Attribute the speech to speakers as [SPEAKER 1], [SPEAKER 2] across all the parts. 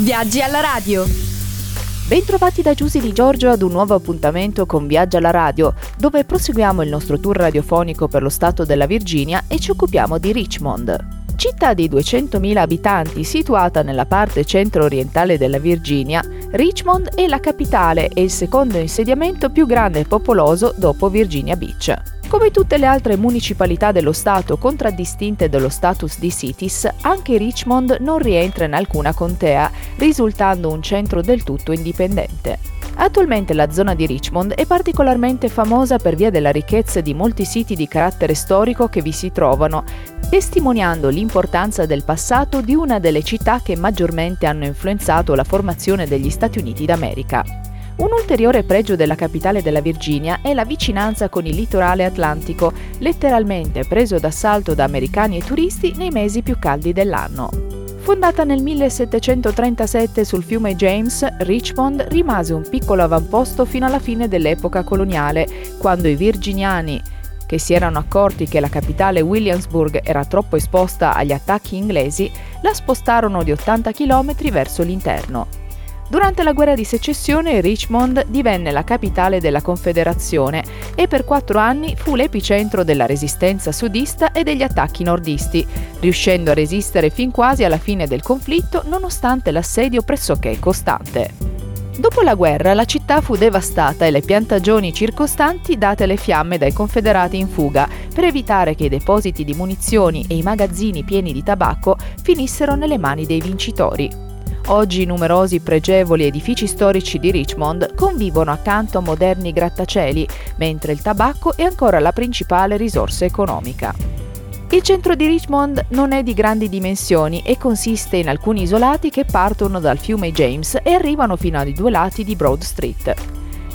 [SPEAKER 1] Viaggi alla radio.
[SPEAKER 2] Bentrovati da Giusy di Giorgio ad un nuovo appuntamento con Viaggia alla radio, dove proseguiamo il nostro tour radiofonico per lo stato della Virginia e ci occupiamo di Richmond. Città di 200.000 abitanti situata nella parte centro-orientale della Virginia, Richmond è la capitale e il secondo insediamento più grande e popoloso dopo Virginia Beach. Come tutte le altre municipalità dello Stato contraddistinte dallo status di cities, anche Richmond non rientra in alcuna contea, risultando un centro del tutto indipendente. Attualmente la zona di Richmond è particolarmente famosa per via della ricchezza di molti siti di carattere storico che vi si trovano, testimoniando l'importanza del passato di una delle città che maggiormente hanno influenzato la formazione degli Stati Uniti d'America. Un ulteriore pregio della capitale della Virginia è la vicinanza con il litorale atlantico, letteralmente preso d'assalto da americani e turisti nei mesi più caldi dell'anno. Fondata nel 1737 sul fiume James, Richmond rimase un piccolo avamposto fino alla fine dell'epoca coloniale, quando i virginiani, che si erano accorti che la capitale Williamsburg era troppo esposta agli attacchi inglesi, la spostarono di 80 km verso l'interno. Durante la guerra di secessione Richmond divenne la capitale della Confederazione e per quattro anni fu l'epicentro della resistenza sudista e degli attacchi nordisti, riuscendo a resistere fin quasi alla fine del conflitto nonostante l'assedio pressoché costante. Dopo la guerra la città fu devastata e le piantagioni circostanti date alle fiamme dai confederati in fuga per evitare che i depositi di munizioni e i magazzini pieni di tabacco finissero nelle mani dei vincitori. Oggi numerosi pregevoli edifici storici di Richmond convivono accanto a moderni grattacieli, mentre il tabacco è ancora la principale risorsa economica. Il centro di Richmond non è di grandi dimensioni e consiste in alcuni isolati che partono dal fiume James e arrivano fino ai due lati di Broad Street.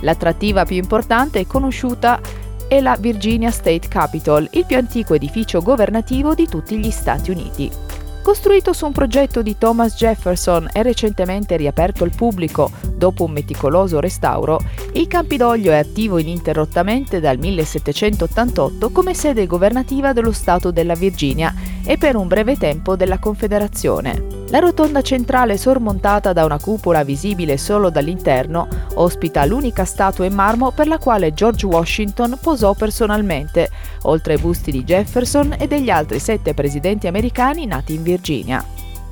[SPEAKER 2] L'attrattiva più importante e conosciuta è la Virginia State Capitol, il più antico edificio governativo di tutti gli Stati Uniti. Costruito su un progetto di Thomas Jefferson e recentemente riaperto al pubblico dopo un meticoloso restauro, il Campidoglio è attivo ininterrottamente dal 1788 come sede governativa dello Stato della Virginia e per un breve tempo della Confederazione. La rotonda centrale sormontata da una cupola visibile solo dall'interno ospita l'unica statua in marmo per la quale George Washington posò personalmente, oltre ai busti di Jefferson e degli altri sette presidenti americani nati in Virginia.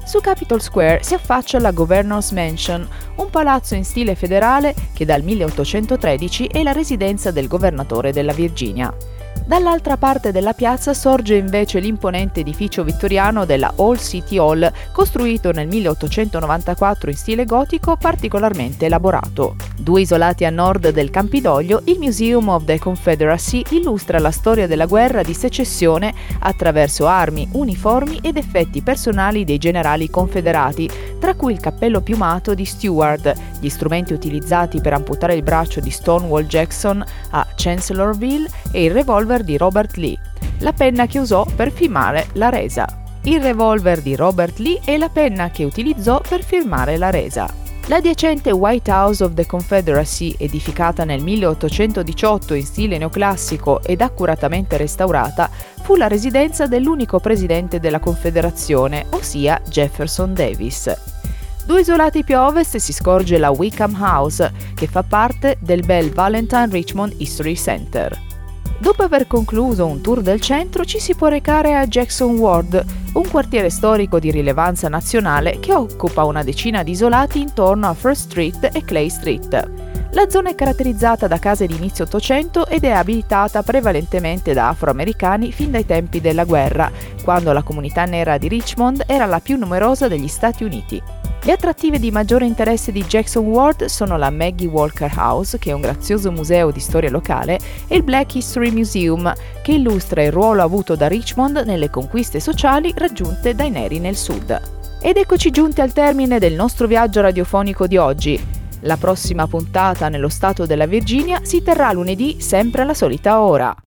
[SPEAKER 2] Su Capitol Square si affaccia la Governor's Mansion, un palazzo in stile federale che dal 1813 è la residenza del governatore della Virginia. Dall'altra parte della piazza sorge invece l'imponente edificio vittoriano della All City Hall, costruito nel 1894 in stile gotico particolarmente elaborato. Due isolati a nord del Campidoglio, il Museum of the Confederacy illustra la storia della guerra di secessione attraverso armi, uniformi ed effetti personali dei generali confederati, tra cui il cappello piumato di Stewart, gli strumenti utilizzati per amputare il braccio di Stonewall Jackson a Chancellorsville e il revolver di Robert Lee, la penna che usò per firmare la resa. Il revolver di Robert Lee è la penna che utilizzò per firmare la resa. L'adiacente White House of the Confederacy, edificata nel 1818 in stile neoclassico ed accuratamente restaurata, fu la residenza dell'unico presidente della Confederazione, ossia Jefferson Davis. Due isolati più a ovest si scorge la Wickham House, che fa parte del Bell Valentine Richmond History Center. Dopo aver concluso un tour del centro ci si può recare a Jackson Ward, un quartiere storico di rilevanza nazionale che occupa una decina di isolati intorno a First Street e Clay Street. La zona è caratterizzata da case di inizio Ottocento ed è abitata prevalentemente da afroamericani fin dai tempi della guerra, quando la comunità nera di Richmond era la più numerosa degli Stati Uniti. Le attrattive di maggiore interesse di Jackson Ward sono la Maggie Walker House, che è un grazioso museo di storia locale, e il Black History Museum, che illustra il ruolo avuto da Richmond nelle conquiste sociali raggiunte dai neri nel sud. Ed eccoci giunti al termine del nostro viaggio radiofonico di oggi. La prossima puntata nello stato della Virginia si terrà lunedì sempre alla solita ora.